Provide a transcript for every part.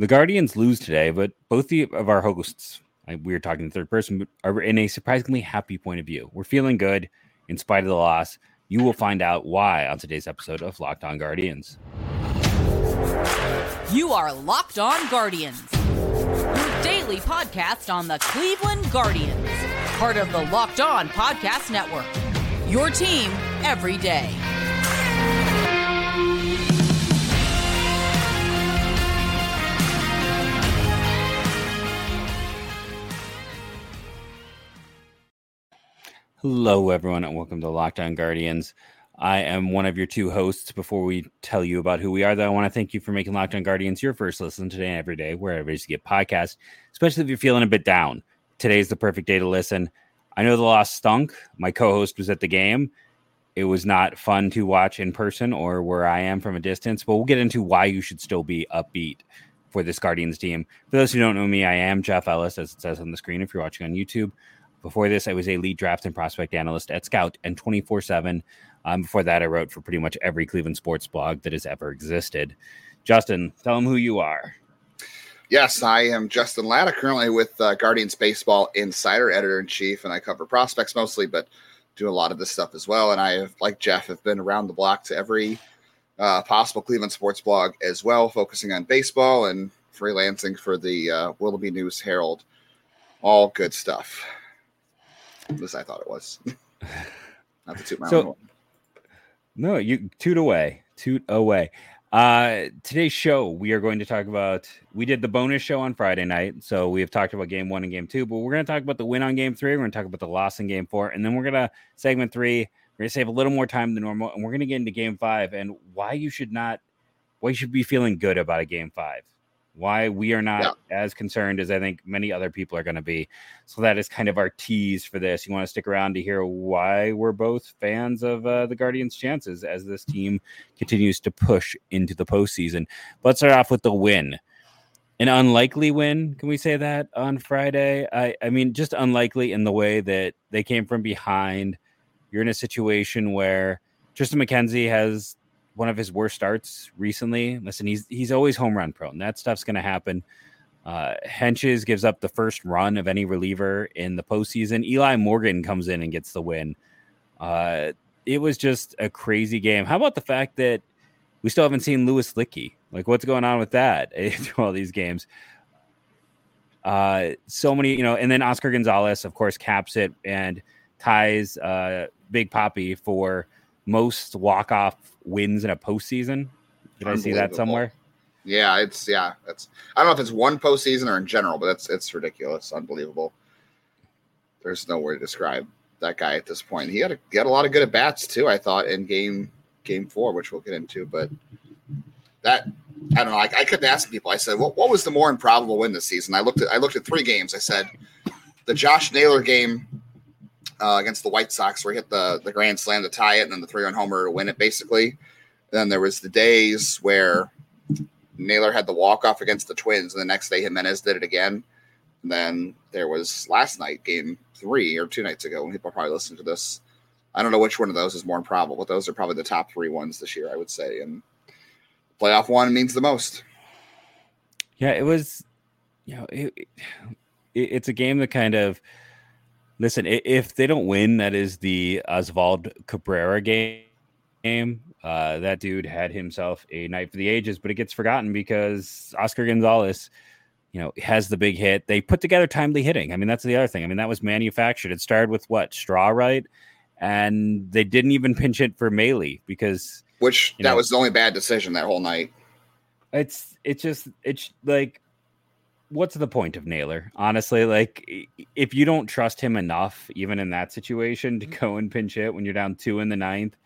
The Guardians lose today, but both the, of our hosts, I, we are talking in third person, are in a surprisingly happy point of view. We're feeling good in spite of the loss. You will find out why on today's episode of Locked On Guardians. You are Locked On Guardians, your daily podcast on the Cleveland Guardians, part of the Locked On Podcast Network. Your team every day. Hello, everyone, and welcome to Locked On Guardians. I am one of your two hosts. Before we tell you about who we are, though, I want to thank you for making Locked On Guardians your first listen today and every day, wherever you get podcasts, especially if you're feeling a bit down. Today's the perfect day to listen. I know the loss stunk. My co host was at the game. It was not fun to watch in person or where I am from a distance, but we'll get into why you should still be upbeat for this Guardians team. For those who don't know me, I am Jeff Ellis, as it says on the screen if you're watching on YouTube. Before this, I was a lead draft and prospect analyst at Scout and 24 7. Um, before that, I wrote for pretty much every Cleveland sports blog that has ever existed. Justin, tell them who you are. Yes, I am Justin Latta, currently with uh, Guardians Baseball Insider, editor in chief, and I cover prospects mostly, but do a lot of this stuff as well. And I have, like Jeff, have been around the block to every uh, possible Cleveland sports blog as well, focusing on baseball and freelancing for the uh, Willoughby News Herald. All good stuff. At least I thought it was. Not to toot my so, own No, you toot away, toot away. Uh, today's show, we are going to talk about. We did the bonus show on Friday night, so we have talked about game one and game two, but we're going to talk about the win on game three. We're going to talk about the loss in game four, and then we're going to segment three. We're going to save a little more time than normal, and we're going to get into game five and why you should not, why you should be feeling good about a game five why we are not yeah. as concerned as I think many other people are going to be. So that is kind of our tease for this. You want to stick around to hear why we're both fans of uh, the Guardians' chances as this team continues to push into the postseason. Let's start off with the win. An unlikely win, can we say that on Friday? I, I mean, just unlikely in the way that they came from behind. You're in a situation where Tristan McKenzie has one of his worst starts recently. Listen, he's he's always home run prone. That stuff's going to happen. Uh, Hentges gives up the first run of any reliever in the postseason. Eli Morgan comes in and gets the win. Uh, it was just a crazy game. How about the fact that we still haven't seen Lucas Luetge? Like, what's going on with that through all these games? Uh, so many, you know, and then Oscar Gonzalez, of course, caps it and ties uh, Big Poppy for most walk off wins in a postseason. Did I see that somewhere? Yeah, it's yeah. It's I don't know if it's one postseason or in general, but it's it's ridiculous, unbelievable. There's no word to describe that guy at this point. He had a, he had a lot of good at bats too. I thought in game game four, which we'll get into, but that I don't know. I, I couldn't ask people. I said, what, what was the more improbable win this season? I looked at I looked at three games. I said the Josh Naylor game uh, against the White Sox, where he hit the the grand slam to tie it, and then the three run homer to win it, basically. then there was the days where Naylor had the walk off against the Twins, and the next day Gimenez did it again. And then there was last night, game three or two nights ago, when people probably listen to this. I don't know which one of those is more improbable, but those are probably the top three ones this year, I would say. And playoff one means the most. Yeah, it was. You know, it, it, it's a game that kind of Listen, if they don't win, that is the Oswald Cabrera game. Uh, that dude had himself a night for the ages, but it gets forgotten because Oscar Gonzalez, you know, has the big hit. They put together timely hitting. I mean, that's the other thing. I mean, that was manufactured. It started with what straw right, and they didn't even pinch it for Maile because which that know, was the only bad decision that whole night. It's it's just it's like what's the point of Naylor? Honestly, like if you don't trust him enough, even in that situation, to mm-hmm. go and pinch it when you're down two in the ninth,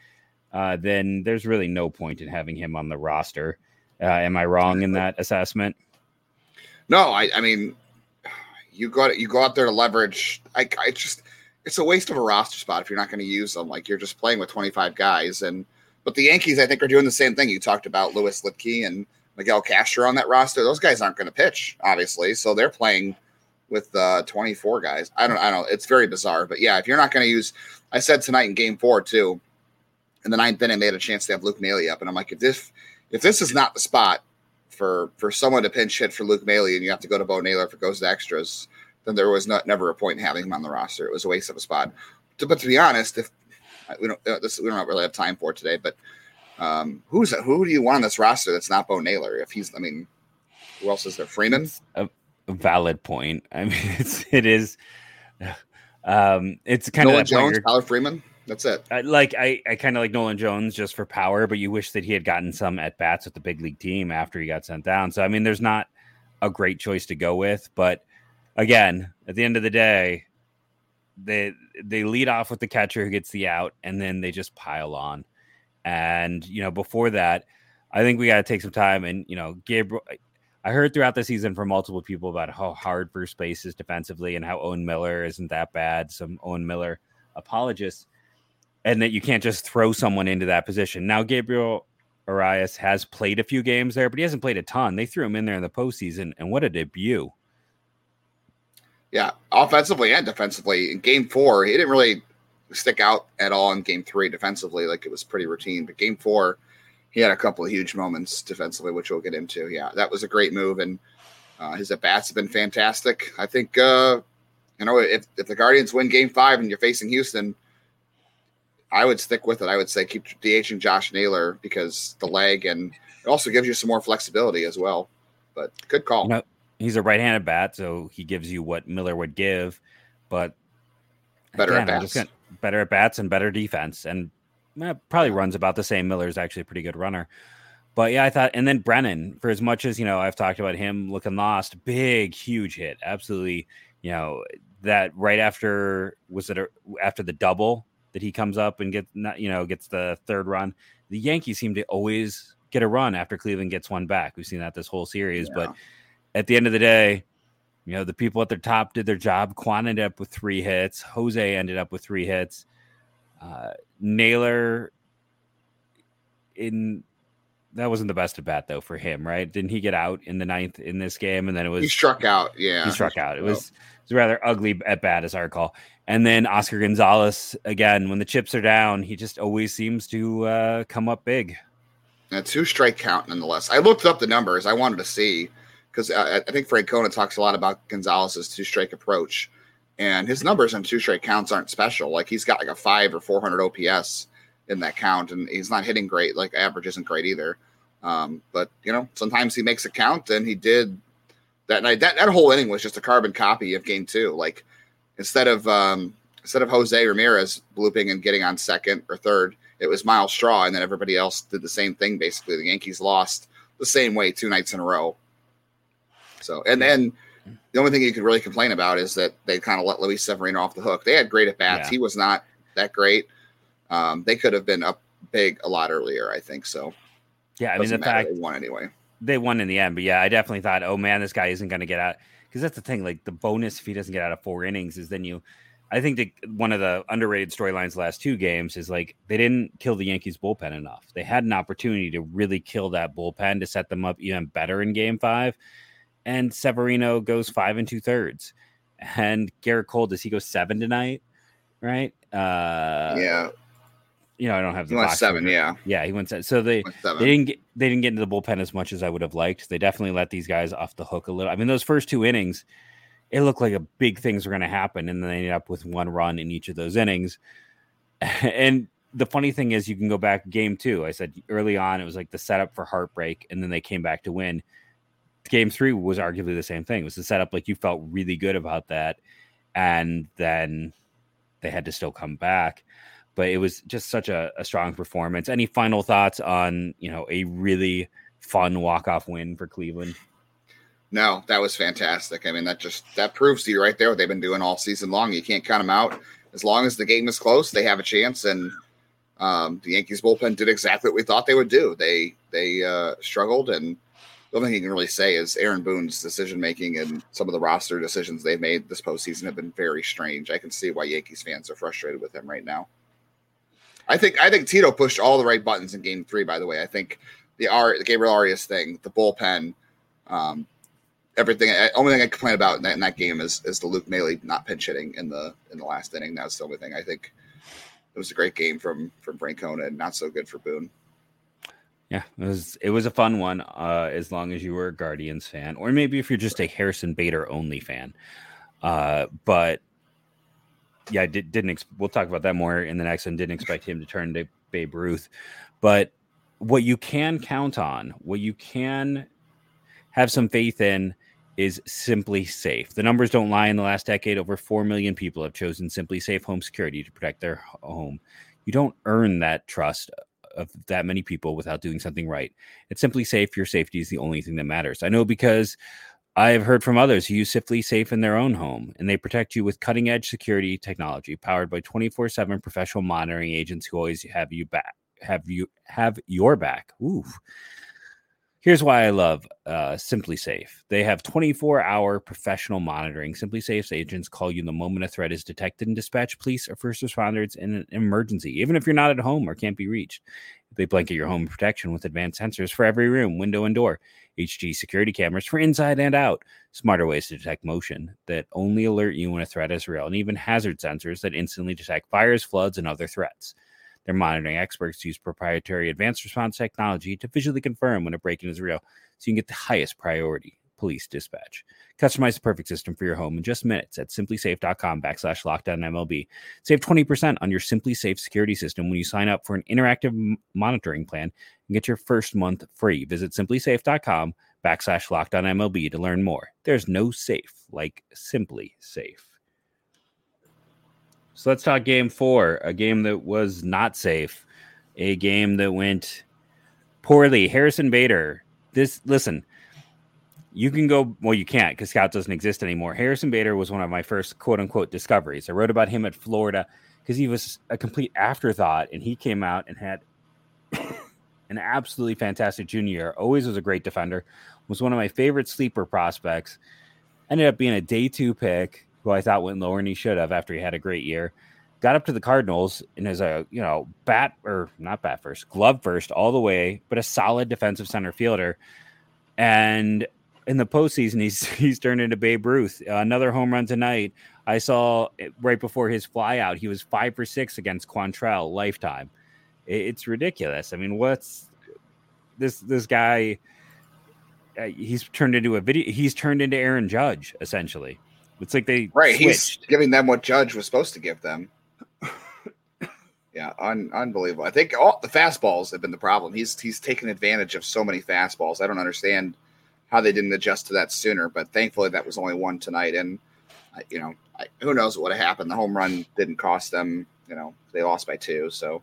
uh, then there's really no point in having him on the roster. Uh, am I wrong in that assessment? No, I, I mean, you got you go out there to leverage. I, I just it's a waste of a roster spot if you're not going to use them. Like you're just playing with 25 guys, and but the Yankees, I think, are doing the same thing. You talked about Lucas Luetge and Miguel Castro on that roster. Those guys aren't going to pitch, obviously, so they're playing with uh, 24 guys. I don't, I don't. It's very bizarre, but yeah, if you're not going to use, I said tonight in Game Four too, in the ninth inning, they had a chance to have Luke Maile up, and I'm like, if this, if this is not the spot for for someone to pinch hit for Luke Maile and you have to go to Bo Naylor if it goes to extras, then there was not never a point in having him on the roster. It was a waste of a spot. But to be honest, if we don't uh, this we don't really have time for today, but um, who's who do you want on this roster that's not Bo Naylor? If he's, I mean, who else is there? Freeman. A, a valid point. I mean, it's it is. Um, it's kind Nolan of Jones, Tyler Freeman. That's it. I, like I, I kind of like Nolan Jones just for power, but you wish that he had gotten some at bats with the big league team after he got sent down. So I mean, there's not a great choice to go with, but again, at the end of the day, they they lead off with the catcher who gets the out, and then they just pile on. And you know, before that, I think we got to take some time. And you know, Gabriel, I heard throughout the season from multiple people about how hard first base is defensively and how Owen Miller isn't that bad. Some Owen Miller apologists, and that you can't just throw someone into that position. Now, Gabriel Arias has played a few games there, but he hasn't played a ton. They threw him in there in the postseason, and what a debut! Yeah, offensively and defensively. In game four, he didn't really stick out at all in game three defensively. Like it was pretty routine. But game four, he had a couple of huge moments defensively, which we'll get into. Yeah, that was a great move. And uh, his at bats have been fantastic. I think, uh, you know, if, if the Guardians win game five and you're facing Houston, I would stick with it. I would say keep DHing Josh Naylor because the leg and it also gives you some more flexibility as well. But good call. You know, he's a right-handed bat, so he gives you what Miller would give, but better again, at bats. Better at bats and better defense, and eh, probably runs about the same. Miller's actually a pretty good runner. But yeah, I thought, and then Brennan, for as much as you know, I've talked about him looking lost, big, huge hit, absolutely. You know that right after was it a, after the double that he comes up and gets you know gets the third run. The Yankees seem to always get a run after Cleveland gets one back. We've seen that this whole series, yeah. but at the end of the day, you know, the people at the top did their job. Quan ended up with three hits. Jose ended up with three hits. Uh, Naylor in that wasn't the best at bat though for him, right? Didn't he get out in the ninth in this game? And then it was he struck out. Yeah, he struck out. It was it was rather ugly at bat, as I recall. And then Oscar Gonzalez again, when the chips are down, he just always seems to uh, come up big. A two strike count nonetheless. I looked up the numbers. I wanted to see because I, I, think Francona talks a lot about Gonzalez's two strike approach, and his numbers on two strike counts aren't special. Like he's got like a five or four hundred OPS in that count, and he's not hitting great. Like average isn't great either. Um, but you know, sometimes he makes a count, and he did that night. That that whole inning was just a carbon copy of game two. Like instead of um, instead of Jose Ramirez blooping and getting on second or third, it was Myles Straw, and then everybody else did the same thing. Basically, the Yankees lost the same way two nights in a row so, and then the only thing you could really complain about is that they kind of let Luis Severino off the hook. They had great at bats. Yeah. He was not that great. Um, they could have been up big a lot earlier, I think. So, yeah, I mean, the fact they won anyway. They won in the end, but yeah, I definitely thought, oh man, this guy isn't going to get out because that's the thing. Like the bonus if he doesn't get out of four innings is then you. I think that one of the underrated storylines last two games is like they didn't kill the Yankees bullpen enough. They had an opportunity to really kill that bullpen to set them up even better in game five and Severino goes five and two thirds. And Gerrit Cole, does he go seven tonight? Right? Uh, yeah. You know, I don't have the he went seven. Yeah, yeah, he went seven. So they seven. they didn't get they didn't get into the bullpen as much as I would have liked. They definitely let these guys off the hook a little. I mean, those first two innings, it looked like a big things were going to happen, and then they ended up with one run in each of those innings. And the funny thing is, you can go back game two. I said early on, it was like the setup for heartbreak, and then they came back to win game three was arguably the same thing. It was the setup like you felt really good about that, and then they had to still come back. But it was just such a, a strong performance. Any final thoughts on you know a really fun walk off win for Cleveland? No, that was fantastic. I mean, that just that proves to you right there what they've been doing all season long. You can't count them out. As long as the game is close, they have a chance. And um, the Yankees bullpen did exactly what we thought they would do. They they uh, struggled and the only thing you can really say is Aaron Boone's decision making and some of the roster decisions they've made this postseason have been very strange. I can see why Yankees fans are frustrated with him right now. I think I think Tito pushed all the right buttons in Game Three. By the way, I think the R the Gabriel Arias thing, the bullpen, um, everything. I, only thing I complain about in that, in that, game is is the Luke Maile not pinch hitting in the in the last inning. That's the only thing I think. It was a great game from from Francona and not so good for Boone. Yeah, it was it was a fun one. Uh, as long as you were a Guardians fan, or maybe if you're just a Harrison Bader only fan. Uh, but yeah, did, didn't. Ex- we'll talk about that more in the next one. Didn't expect him to turn to Babe Ruth, but what you can count on, what you can have some faith in, is SimpliSafe. The numbers don't lie. In the last decade, over four million people have chosen SimpliSafe Home Security to protect their home. You don't earn that trust of that many people without doing something right. It's simply safe. Your safety is the only thing that matters. I know because I've heard from others who use SimpliSafe in their own home, and they protect you with cutting edge security technology powered by 24 7 professional monitoring agents who always have you back, have you have your back. Ooh. Here's why I love uh, SimpliSafe. They have 24 hour professional monitoring. SimpliSafe's agents call you the moment a threat is detected and dispatch police or first responders in an emergency, even if you're not at home or can't be reached. They blanket your home protection with advanced sensors for every room, window, and door. HD security cameras for inside and out. Smarter ways to detect motion that only alert you when a threat is real, and even hazard sensors that instantly detect fires, floods, and other threats. Their monitoring experts use proprietary advanced response technology to visually confirm when a break in is real, so you can get the highest priority police dispatch. Customize the perfect system for your home in just minutes at simplisafe.com backslash lockdown MLB. Save 20% on your SimpliSafe security system when you sign up for an interactive monitoring plan and get your first month free. Visit simplisafe.com backslash lockdown MLB to learn more. There's no safe like SimpliSafe. So let's talk game four, a game that was not safe, a game that went poorly. Harrison Bader. This listen, you can go well, you can't because Scout doesn't exist anymore. Harrison Bader was one of my first quote unquote discoveries. I wrote about him at Florida because he was a complete afterthought, and he came out and had an absolutely fantastic junior year. Always was a great defender. Was one of my favorite sleeper prospects. Ended up being a day two pick who I thought went lower than he should have after he had a great year. Got up to the Cardinals and is a you know bat or not bat first, glove first all the way, but a solid defensive center fielder. And in the postseason, he's he's turned into Babe Ruth. Another home run tonight. I saw right before his flyout, he was five for six against Quantrill lifetime. It, it's ridiculous. I mean, what's this this guy? Uh, he's turned into a video. He's turned into Aaron Judge essentially. It's like they right. Switched. He's giving them what Judge was supposed to give them. yeah, un- unbelievable. I think all the fastballs have been the problem. He's he's taken advantage of so many fastballs. I don't understand how they didn't adjust to that sooner, but thankfully that was only one tonight. And uh, you know, I, who knows what would have happened? The home run didn't cost them. You know, they lost by two, so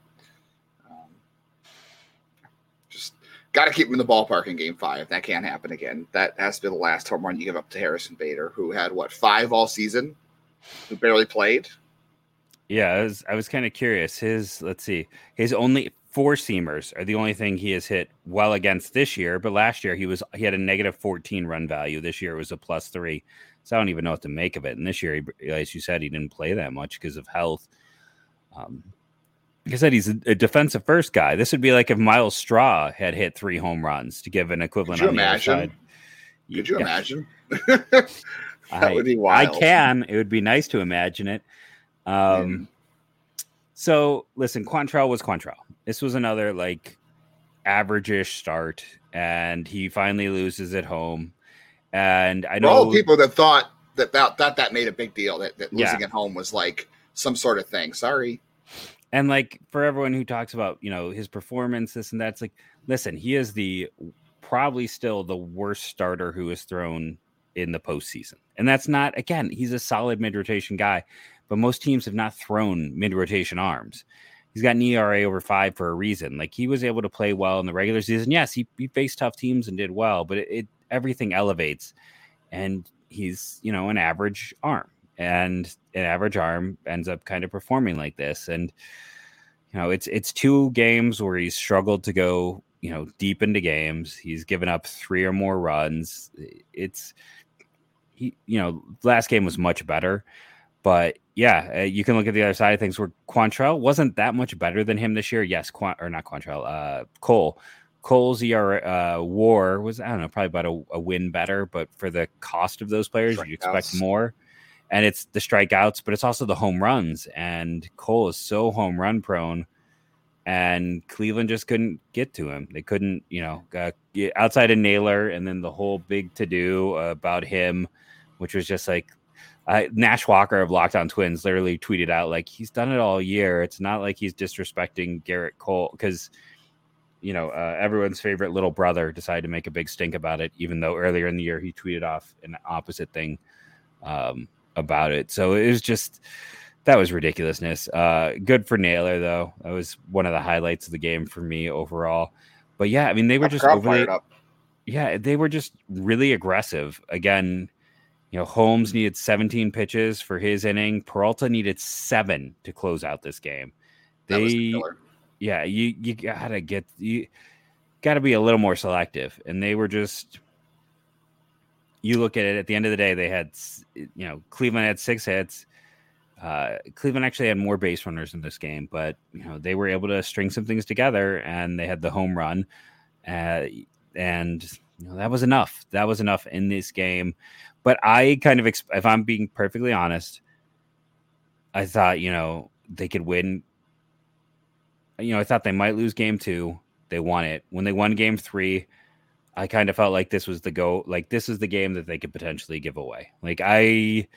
Got to keep him in the ballpark in game five. That can't happen again. That has to be the last home run you give up to Harrison Bader, who had what, five all season, who barely played? Yeah, I was, I was kind of curious. His, let's see, his only four seamers are the only thing he has hit well against this year. But last year he was, he had a negative 14 run value. This year it was a plus three. So I don't even know what to make of it. And this year, he, as you said, he didn't play that much because of health. Um, like I said, he's a, defensive first guy. This would be like if Myles Straw had hit three home runs to give an equivalent. Could you on imagine? Could you yeah. imagine? that I, would be wild. I can. It would be nice to imagine it. Um, so listen, Quantrill was Quantrill. This was another like average-ish start, and he finally loses at home. And I know all people that thought that that that, that made a big deal that, that losing yeah. at home was like some sort of thing. Sorry and like for everyone who talks about you know his performance this and that's like listen he is the probably still the worst starter who is thrown in the postseason. And that's not again he's a solid mid-rotation guy but most teams have not thrown mid-rotation arms. He's got an era over five for a reason. Like he was able to play well in the regular season. Yes he, he faced tough teams and did well but it, it everything elevates and he's you know an average arm. And an average arm ends up kind of performing like this. And you know, it's it's two games where he's struggled to go, you know, deep into games. He's given up three or more runs. It's he, you know, last game was much better. But yeah, uh, you can look at the other side of things where Quantrill wasn't that much better than him this year. Yes, Quant, or not Quantrill, uh, Cole. Cole's ERA uh, WAR was I don't know probably about a, a, win better, but for the cost of those players, you expect more and it's the strikeouts, but it's also the home runs. And Cole is so home run prone and Cleveland just couldn't get to him. They couldn't, you know, uh, outside of Naylor, and then the whole big to do about him, which was just like uh, Nash Walker of Locked On Twins literally tweeted out like he's done it all year. It's not like he's disrespecting Gerrit Cole because you know uh, everyone's favorite little brother decided to make a big stink about it, even though earlier in the year he tweeted off an opposite thing um, about it. So it was just that was ridiculousness. Uh, good for Naylor though. That was one of the highlights of the game for me overall. But yeah, I mean they were just overly, yeah, they were just really aggressive. Again, you know, Holmes needed 17 pitches for his inning. Peralta needed seven to close out this game. They, yeah, you you gotta get you gotta be a little more selective, and they were just. You look at it at the end of the day, they had, you know, Cleveland had six hits. Uh, Cleveland actually had more base runners in this game, but you know they were able to string some things together, and they had the home run, uh, and you know, that was enough. That was enough in this game. But I kind of, exp- if I'm being perfectly honest, I thought, you know, they could win. You know, I thought they might lose game two. They won it. When they won game three, I kind of felt like this was the go, like this is the game that they could potentially give away. Like I,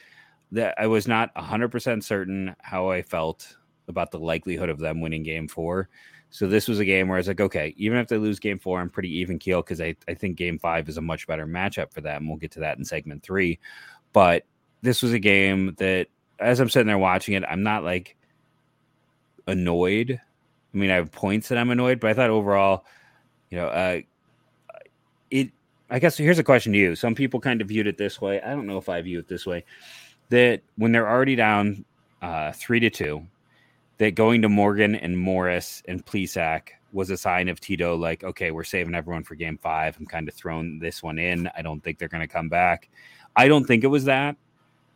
that I was not 100% certain how I felt about the likelihood of them winning game four. So this was a game where I was like, okay, even if they lose game four, I'm pretty even keel because I, I think game five is a much better matchup for them. And we'll get to that in segment three. But this was a game that as I'm sitting there watching it, I'm not like annoyed. I mean, I have points that I'm annoyed, but I thought overall, you know, uh, it, I guess here's a question to you. Some people kind of viewed it this way. I don't know if I view it this way that when they're already down uh, three to two, that going to Morgan and Morris and Plesac was a sign of Tito, like, okay, we're saving everyone for game five. I'm kind of throwing this one in. I don't think they're going to come back. I don't think it was that.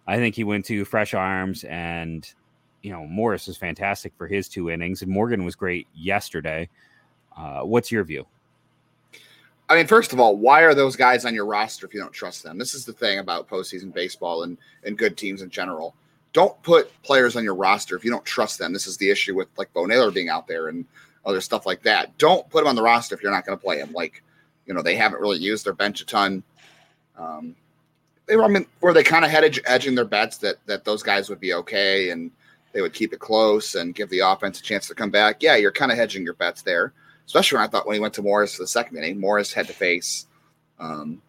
I think he went to fresh arms and, you know, Morris was fantastic for his two innings and Morgan was great yesterday. Uh, what's your view? I mean, first of all, why are those guys on your roster if you don't trust them? This is the thing about postseason baseball and, and good teams in general don't put players on your roster if you don't trust them. This is the issue with like Bo Naylor being out there and other stuff like that. Don't put them on the roster if you're not going to play them. Like, you know, they haven't really used their bench a ton. Um, they were, I mean, were they kind of headed edging their bets that that those guys would be okay and they would keep it close and give the offense a chance to come back. Yeah, you're kind of hedging your bets there, especially when I thought when he went to Morris for the second inning, Morris had to face um,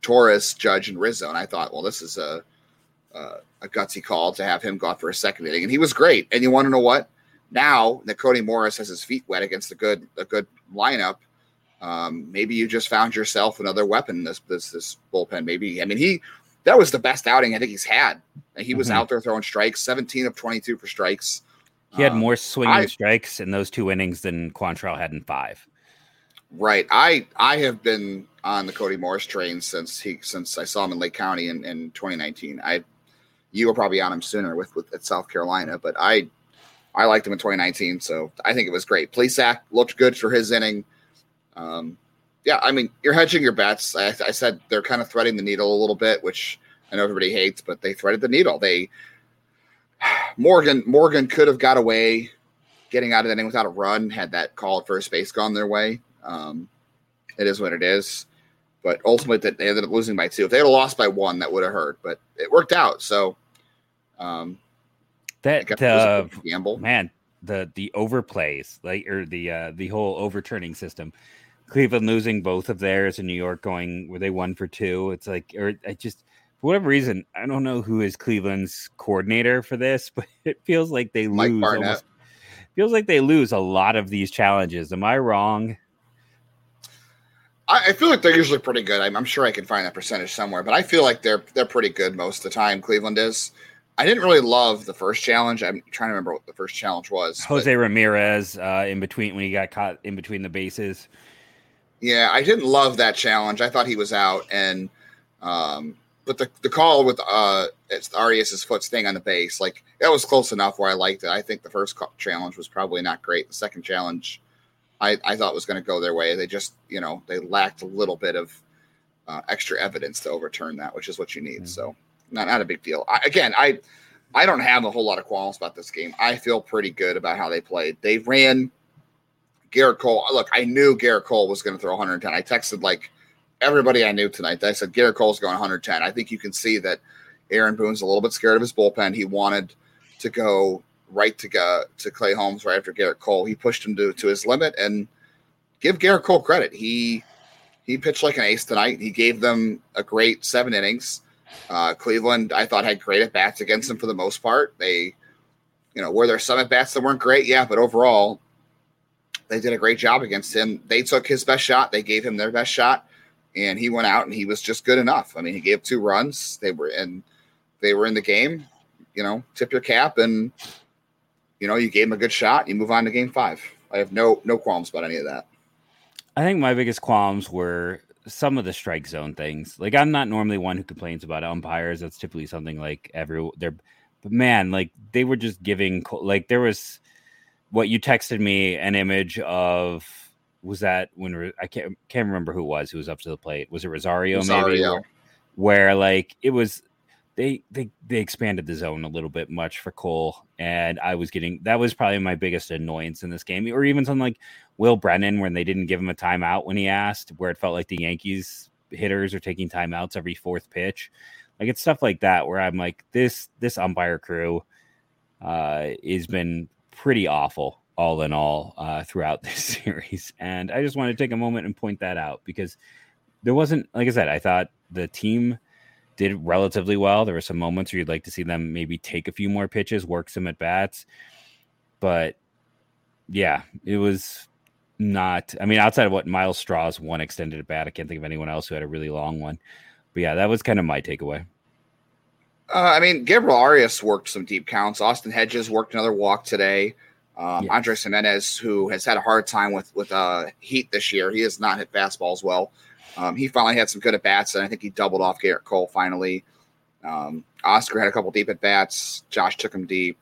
Torres, Judge, and Rizzo, and I thought, well, this is a uh, a gutsy call to have him go out for a second inning, and he was great. And you want to know what? Now that Cody Morris has his feet wet against a good a good lineup, um, maybe you just found yourself another weapon this this this bullpen. Maybe I mean he that was the best outing I think he's had. And he was mm-hmm. out there throwing strikes, 17 of 22 for strikes. He had um, more swinging I, strikes in those two innings than Quantrill had in five. Right. I I have been on the Cody Morris train since he since I saw him in Lake County in, in 2019. I you were probably on him sooner with with at South Carolina, but I I liked him in 2019, so I think it was great. Plesac looked good for his inning. Um, yeah, I mean, you're hedging your bets. I, I, said they're kind of threading the needle a little bit, which I know everybody hates, but they threaded the needle. They Morgan Morgan could have got away getting out of that inning without a run had that call at first base gone their way. Um, it is what it is. But ultimately, they ended up losing by two. If they had lost by one, that would have hurt. But it worked out. So um, that uh, gamble, man, the the overplays like or the uh, the whole overturning system. Cleveland losing both of theirs, and New York going where they won for two. It's like, or I just for whatever reason, I don't know who is Cleveland's coordinator for this, but it feels like they Mike lose. Almost, feels like they lose a lot of these challenges. Am I wrong? I, feel like they're usually pretty good. I'm, I'm, sure I can find that percentage somewhere, but I feel like they're they're pretty good most of the time. Cleveland is. I didn't really love the first challenge. I'm trying to remember what the first challenge was. Jose but, Ramirez uh, in between when he got caught in between the bases. Yeah, I didn't love that challenge. I thought he was out, and um, but the the call with uh, it's Arias's foot's thing on the base, like that was close enough where I liked it. I think the first challenge was probably not great. The second challenge, I I thought was going to go their way. They just you know they lacked a little bit of uh, extra evidence to overturn that, which is what you need. Mm-hmm. So not not a big deal. I, again, I I don't have a whole lot of qualms about this game. I feel pretty good about how they played. They ran Gerrit Cole. Look, I knew Gerrit Cole was going to throw 110. I texted like everybody I knew tonight. I said Gerrit Cole's going 110. I think you can see that Aaron Boone's a little bit scared of his bullpen. He wanted to go right to go to Clay Holmes right after Gerrit Cole. He pushed him to, to his limit and give Gerrit Cole credit. He he pitched like an ace tonight. He gave them a great seven innings. Uh, Cleveland, I thought, had great at bats against them for the most part. They, you know, were there some at bats that weren't great? Yeah, but overall, they did a great job against him. They took his best shot. They gave him their best shot, and he went out and he was just good enough. I mean, he gave two runs. They were in, they were in the game. You know, tip your cap, and you know, you gave him a good shot. You move on to game five. I have no no qualms about any of that. I think my biggest qualms were some of the strike zone things. Like I'm not normally one who complains about umpires. That's typically something like every they're but man, like they were just giving like there was what you texted me an image of was that when I can't can't remember who it was who was up to the plate. Was it Rosario, Rosario. maybe? Where, where like it was they they they expanded the zone a little bit much for Cole, and I was getting that was probably my biggest annoyance in this game, or even something like Will Brennan when they didn't give him a timeout when he asked, where it felt like the Yankees hitters are taking timeouts every fourth pitch, like it's stuff like that where I'm like this this umpire crew uh, has been pretty awful all in all uh, throughout this series, and I just want to take a moment and point that out because there wasn't like I said, I thought the team did relatively well. There were some moments where you'd like to see them maybe take a few more pitches, work some at bats. But yeah, it was not. I mean, outside of what Myles Straw's one extended at bat, I can't think of anyone else who had a really long one. But yeah, that was kind of my takeaway. Uh, I mean, Gabriel Arias worked some deep counts. Austin Hedges worked another walk today. Um, yes. Andres Gimenez, who has had a hard time with with uh, heat this year, he has not hit fastballs well. Um, he finally had some good at bats, and I think he doubled off Gerrit Cole finally. Um, Oscar had a couple deep at bats. Josh took him deep.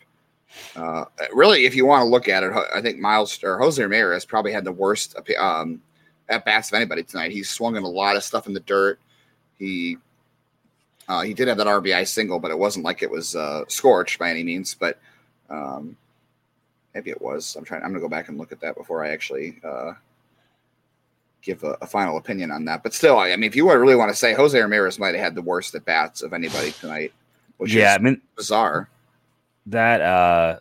Uh, really, if you want to look at it, I think Miles or Jose Ramirez probably had the worst um, at bats of anybody tonight. He swung in a lot of stuff in the dirt. He uh, he did have that RBI single, but it wasn't like it was uh, scorched by any means. But um, maybe it was. I'm trying. I'm gonna go back and look at that before I actually uh, give a, a, final opinion on that. But still, I, I mean, if you really want to say Jose Ramirez might have had the worst at bats of anybody tonight, which yeah, I mean, bizarre. That uh,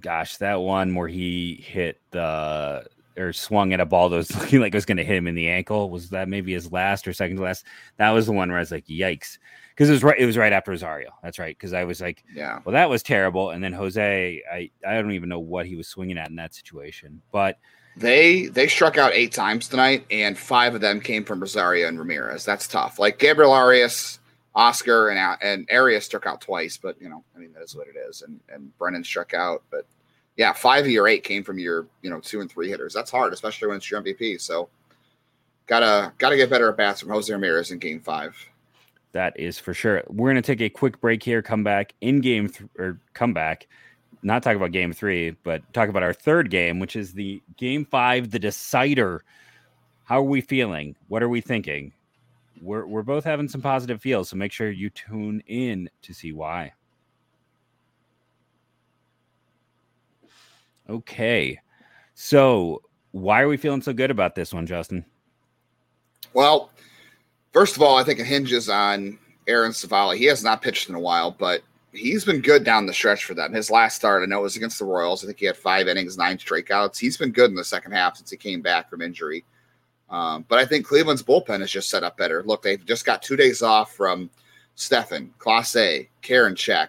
gosh, that one where he hit the or swung at a ball that was looking like it was going to hit him in the ankle. Was that maybe his last or second to last? That was the one where I was like, yikes. Because it was right, it was right after Rosario. That's right. Because I was like, yeah, well, that was terrible. And then Jose, I, I don't even know what he was swinging at in that situation. But they they struck out eight times tonight, and five of them came from Rosario and Ramirez. That's tough. Like Gabriel Arias, Oscar, and and Arias struck out twice, but you know, I mean, that is what it is. And and Brennan struck out, but yeah, five of your eight came from your you know two and three hitters. That's hard, especially when it's your MVP. So gotta gotta get better at bats from Jose Ramirez in Game Five. That is for sure. We're gonna take a quick break here. Come back in Game th- or come back not talk about game three, but talk about our third game, which is the game five, the decider. How are we feeling? What are we thinking? We're, we're both having some positive feels, so make sure you tune in to see why. Okay. So, why are we feeling so good about this one, Justin? Well, first of all, I think it hinges on Aaron Civale. He has not pitched in a while, but he's been good down the stretch for them. His last start, I know, it was against the Royals. I think he had five innings, nine strikeouts. He's been good in the second half since he came back from injury. Um, but I think Cleveland's bullpen is just set up better. Look, they've just got two days off from Stephan, Karinchak.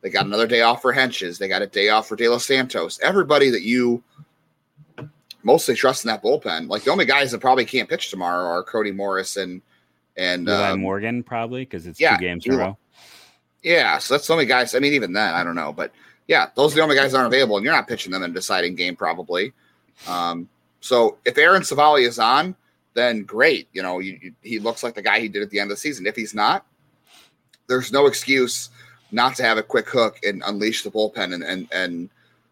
They got another day off for Hentges. They got a day off for De Los Santos. Everybody that you mostly trust in that bullpen. Like the only guys that probably can't pitch tomorrow are Cody Morris and and um, Morgan probably because it's yeah, two games in a row. Yeah, so that's the only guys. I mean, even then, I don't know, but yeah, those are the only guys that aren't available, and you're not pitching them in a deciding game probably. Um, so if Aaron Civale is on, then great. You know, you, you, he looks like the guy he did at the end of the season. If he's not, there's no excuse not to have a quick hook and unleash the bullpen and and, and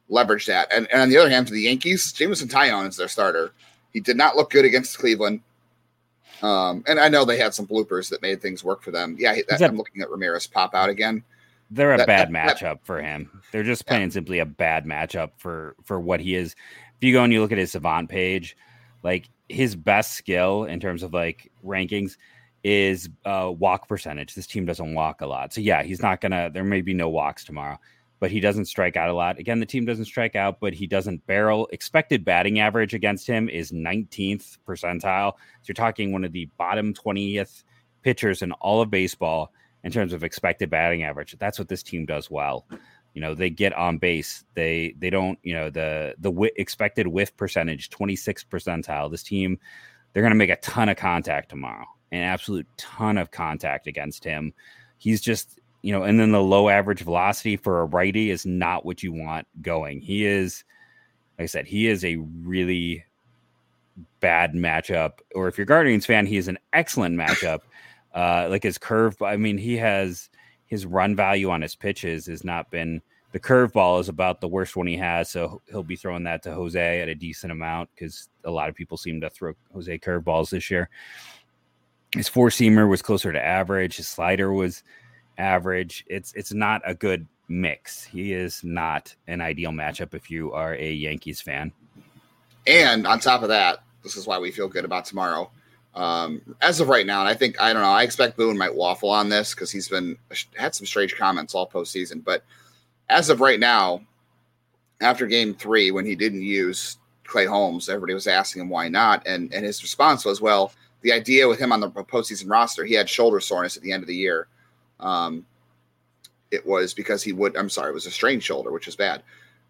leverage that. And, and on the other hand, for the Yankees, Jameson Taillon is their starter. He did not look good against Cleveland. Um, and I know they had some bloopers that made things work for them. Yeah, that, that, I'm looking at Ramirez pop out again. They're a that, bad matchup for him. They're just plain yeah. simply a bad matchup for for what he is. if you go and you look at his savant page, like his best skill in terms of like rankings is uh, walk percentage. This team doesn't walk a lot. So yeah, he's not gonna there may be no walks tomorrow, but he doesn't strike out a lot. Again, the team doesn't strike out, but he doesn't barrel. Expected batting average against him is 19th percentile. So you're talking one of the bottom 20th pitchers in all of baseball in terms of expected batting average. That's what this team does well. You know, they get on base. They they don't, you know, the the w- expected whiff percentage 26th percentile. This team they're going to make a ton of contact tomorrow. An absolute ton of contact against him. He's just you know, and then the low average velocity for a righty is not what you want going. He is, like I said, he is a really bad matchup. Or if you're Guardians fan, he is an excellent matchup. Uh, like his curve, I mean, he has his run value on his pitches has not been the curveball is about the worst one he has. So he'll be throwing that to Jose at a decent amount because a lot of people seem to throw Jose curveballs this year. His four seamer was closer to average. His slider was average. It's it's not a good mix. He is not an ideal matchup if you are a Yankees fan. And on top of that, this is why we feel good about tomorrow. Um, as of right now, and I think I don't know. I expect Boone might waffle on this because he's been had some strange comments all postseason. But as of right now, after Game Three, when he didn't use Clay Holmes, everybody was asking him why not, and and his response was, "Well, the idea with him on the postseason roster, he had shoulder soreness at the end of the year, um, it was because he would. I'm sorry, it was a strained shoulder, which is bad.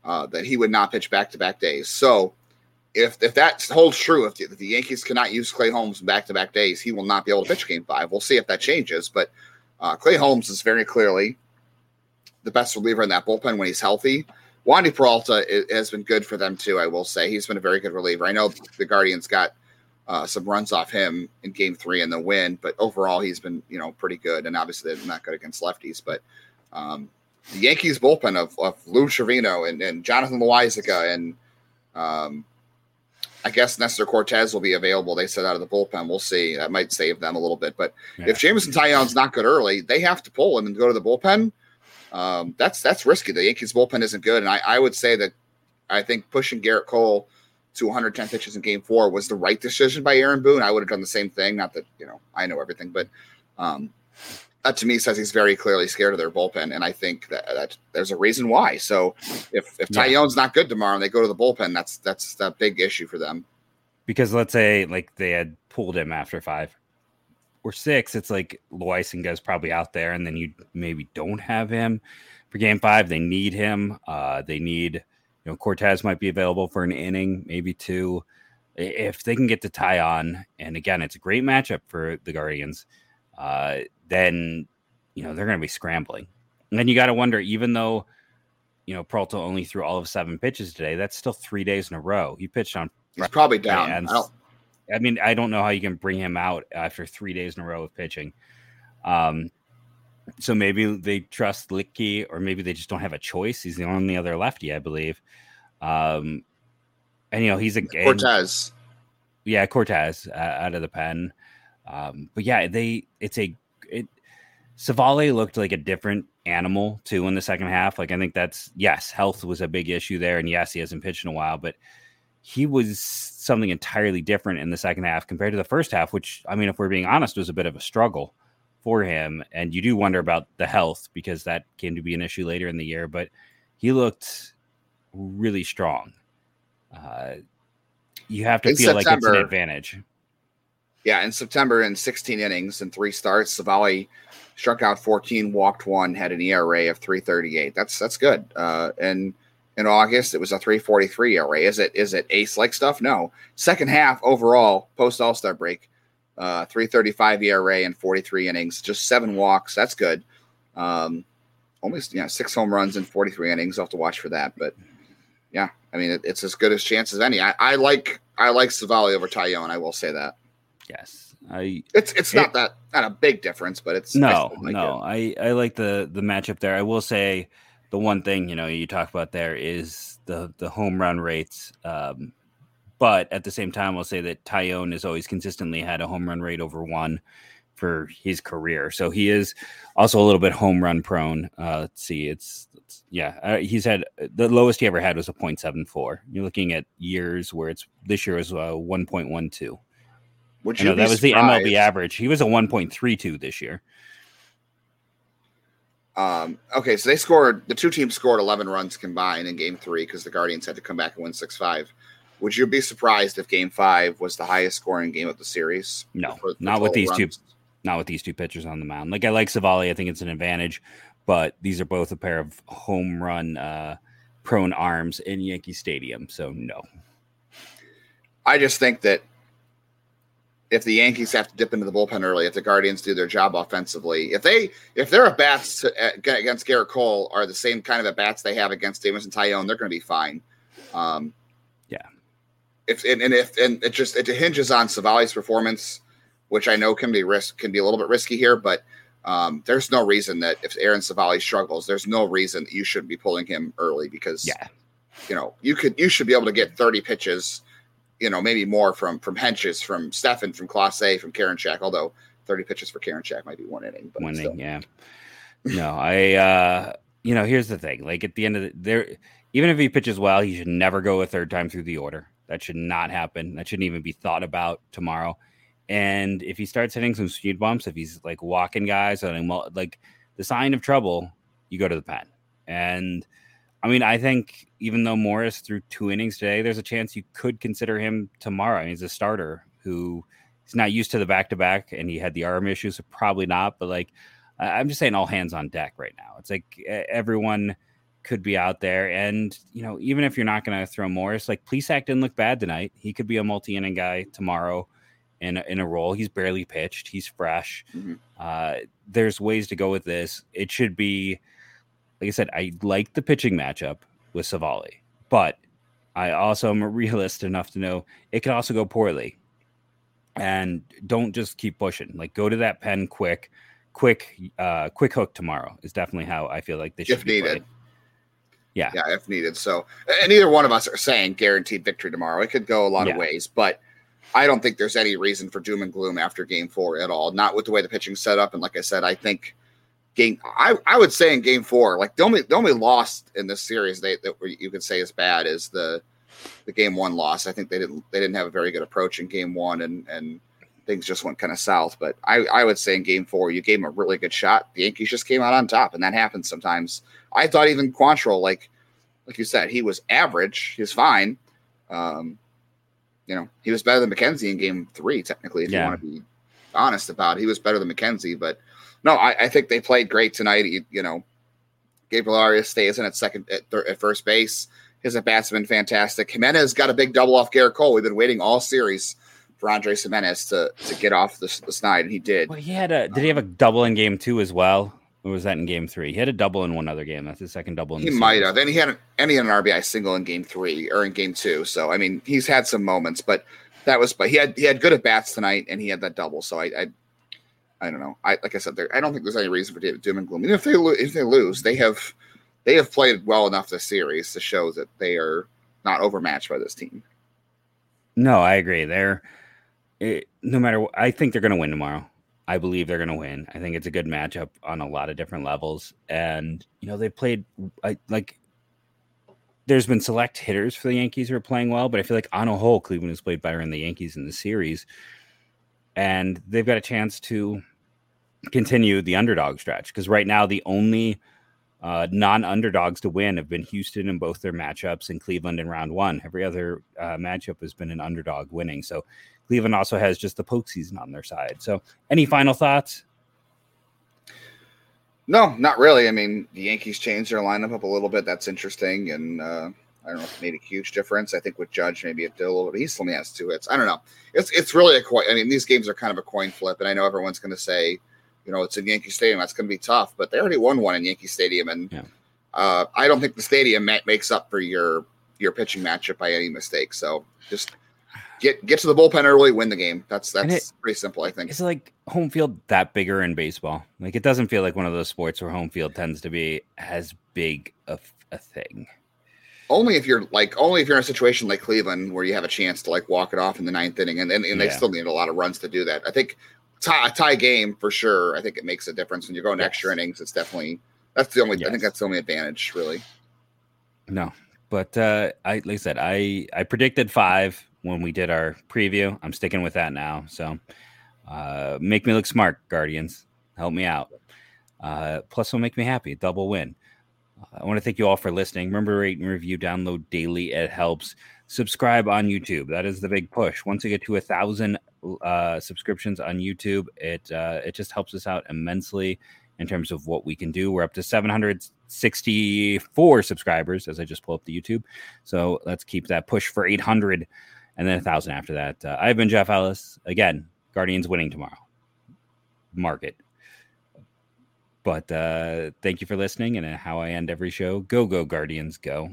Uh, that he would not pitch back to back days. So if if that holds true, if the, if the Yankees cannot use Clay Holmes back to back days, he will not be able to pitch Game Five. We'll see if that changes. But uh, Clay Holmes is very clearly the best reliever in that bullpen when he's healthy. Wandy Peralta has been good for them too. I will say he's been a very good reliever. I know the Guardians got uh, some runs off him in game three in the win. But overall, he's been, you know, pretty good. And obviously, they're not good against lefties. But um, the Yankees bullpen of, of Lou Trivino and, and Jonathan Loáisiga and um, I guess Nestor Cortes will be available. They said out of the bullpen. We'll see. That might save them a little bit. But yeah. if Jameson Taillon's not good early, they have to pull him and go to the bullpen. Um, that's that's risky. The Yankees bullpen isn't good, and I, I would say that I think pushing Gerrit Cole to 110 pitches in game four was the right decision by Aaron Boone. I would have done the same thing. Not that, you know, I know everything, but um, that to me says he's very clearly scared of their bullpen. And I think that, that there's a reason why. So if, if yeah. Taillon's not good tomorrow and they go to the bullpen, that's, that's a big issue for them. Because let's say like they had pulled him after five or six, it's like Loáisiga's probably out there and then you maybe don't have him for game five. They need him. Uh, they need, you know, Cortes might be available for an inning, maybe two. If they can get to Taillon, and again, it's a great matchup for the Guardians, uh, then you know they're going to be scrambling. And then you got to wonder, even though you know Peralta only threw all of seven pitches today, that's still three days in a row. He pitched on. He's probably down. I, I, mean, I don't know how you can bring him out after three days in a row of pitching. Um, so maybe they trust Luetge, or maybe they just don't have a choice. He's the only other lefty, I believe. Um, and you know he's a Cortes. yeah, Cortes uh, out of the pen. Um, but yeah, they it's a it. Civale looked like a different animal too in the second half. Like I think that's yes, health was a big issue there, and yes, he hasn't pitched in a while, but he was something entirely different in the second half compared to the first half, which I mean, if we're being honest, was a bit of a struggle for him. And you do wonder about the health because that came to be an issue later in the year. But he looked really strong. Uh, you have to in feel September, like it's an advantage. Yeah, in September, in 16 innings and three starts, Civale struck out 14, walked one, had an ERA of 338. That's that's good. Uh, and in August, it was a 343 ERA. Is it is it ace like stuff? No. Second half overall, post All Star break, uh, 335 ERA and 43 innings, just seven walks. That's good. Um, almost yeah, six home runs in 43 innings. I'll have to watch for that. But yeah, I mean, it, it's as good a chance as any. I, I like I like Civale over Taillon. I will say that. Yes, I. It's it's it, not that not a big difference, but it's no I like no. It. I I like the the matchup there. I will say the one thing you know you talk about there is the the home run rates. Um, but at the same time, I'll say that Taillon has always consistently had a home run rate over one for his career. So he is also a little bit home run prone. Uh, let's see, it's, it's yeah, uh, he's had the lowest he ever had was a 0.74. You're looking at years where it's this year was uh, 1.12. Which that was the MLB average. He was a 1.32 this year. Um, okay, so they scored the two teams scored 11 runs combined in game three because the Guardians had to come back and win 6 5. Would you be surprised if game five was the highest scoring game of the series? No, for, for not with these runs? two not with these two pitchers on the mound. Like I like Civale, I think it's an advantage, but these are both a pair of home run uh, prone arms in Yankee Stadium. So no. I just think that if the Yankees have to dip into the bullpen early, if the Guardians do their job offensively, if they if their at bats against Gerrit Cole are the same kind of at bats they have against Davis and Taillon, they're going to be fine. Um. If and, and if and it just it hinges on Civale's performance which I know can be risk can be a little bit risky here, but um, there's no reason that if Aaron Civale struggles, there's no reason that you shouldn't be pulling him early because yeah, you know you could you should be able to get 30 pitches, you know maybe more from from Hentges, from Stephan, from Clase, from Karinchak. Although 30 pitches for Karinchak might be one inning, but one inning, yeah. No, I uh you know here's the thing, like at the end of the there, even if he pitches well, he should never go a third time through the order. That should not happen. That shouldn't even be thought about tomorrow. And if he starts hitting some speed bumps, if he's like walking guys like the sign of trouble, you go to the pen. And I mean, I think even though Morris threw two innings today, there's a chance you could consider him tomorrow. I mean, he's a starter who he's not used to the back to back and he had the arm issues, so probably not. But like, I'm just saying, all hands on deck right now. It's like everyone could be out there. And, you know, even if you're not going to throw Morris, like Plesac didn't look bad tonight. He could be a multi inning guy tomorrow in a, in a role. He's barely pitched. He's fresh. Mm-hmm. Uh, there's ways to go with this. It should be, like I said, I like the pitching matchup with Civale, but I also am a realist enough to know it can also go poorly. And don't just keep pushing. Like go to that pen quick, quick, uh, quick hook tomorrow is definitely how I feel like this if needed. Played. Yeah, yeah, if needed. So, and either one of us are saying guaranteed victory tomorrow. It could go a lot yeah. of ways, but I don't think there's any reason for doom and gloom after game four at all. Not with the way the pitching set up. And like I said, I think game I, I would say in game four, like the only the only loss in this series they that you could say is bad is the the game one loss. I think they didn't they didn't have a very good approach in game one and and things just went kind of south. But I, I would say in game four, you gave him a really good shot. The Yankees just came out on top, and that happens sometimes. I thought even Quantrill, like like you said, he was average. He's fine. Um, you know, he was better than McKenzie in game three, technically, if yeah. you want to be honest about it. He was better than McKenzie, but no, I, I think they played great tonight. You, you know, Gabriel Arias stays in at second at, thir- at first base. His at bats have been fantastic. Gimenez got a big double off Gerrit Cole. We've been waiting all series for Andres Gimenez to to get off the, the snide, and he did. Well, he had a. Did he have a double in game two as well? Or was that in game three? He had a double in one other game. That's his second double. In he might have. Then he had an, and he had an RBI single in game three or in game two. So I mean, he's had some moments, but that was. But he had he had good at bats tonight, and he had that double. So I, I, I don't know. I like I said, there. I don't think there's any reason for David doom and gloom. Even if they lo- if they lose, they have they have played well enough this series to show that they are not overmatched by this team. No, I agree. They're it, no matter. What, I think they're going to win tomorrow. I believe they're going to win. I think it's a good matchup on a lot of different levels. And, you know, they played I, like there's been select hitters for the Yankees who are playing well, but I feel like on a whole, Cleveland has played better than the Yankees in the series. And they've got a chance to continue the underdog stretch because right now the only uh, non underdogs to win have been Houston in both their matchups and Cleveland in round one. Every other uh, matchup has been an underdog winning. So Cleveland also has just the postseason on their side. So, any final thoughts? No, not really. I mean, the Yankees changed their lineup up a little bit. That's interesting, and uh, I don't know if it made a huge difference. I think with Judge, maybe it did a little bit. He still only has two hits. I don't know. It's it's really a coin. I mean, these games are kind of a coin flip, and I know everyone's going to say, you know, it's in Yankee Stadium. That's going to be tough, but they already won one in Yankee Stadium, and yeah. uh, I don't think the stadium makes up for your your pitching matchup by any mistake. So just get get to the bullpen early, win the game. That's that's it, pretty simple, I think. Is like home field that bigger in baseball? Like it doesn't feel like one of those sports where home field tends to be as big of a thing. Only if you're like only if you're in a situation like Cleveland where you have a chance to like walk it off in the ninth inning, and and, and they yeah. still need a lot of runs to do that. I think tie, a tie game for sure. I think it makes a difference when you're going yes. extra innings. It's definitely that's the only. Yes. I think that's the only advantage, really. No, but uh, I like I said, I I predicted five when we did our preview. I'm sticking with that now. So uh, make me look smart, Guardians. Help me out. Uh, plus, will make me happy. Double win. Uh, I want to thank you all for listening. Remember, rate and review, download daily. It helps. Subscribe on YouTube. That is the big push. Once we get to a thousand uh, subscriptions on YouTube, it uh, it just helps us out immensely in terms of what we can do. We're up to 764 subscribers as I just pull up the YouTube. So let's keep that push for 800 and then a thousand after that. Uh, I've been Jeff Ellis. Again, Guardians winning tomorrow. Market. But uh, thank you for listening. And how I end every show go, go, Guardians, go.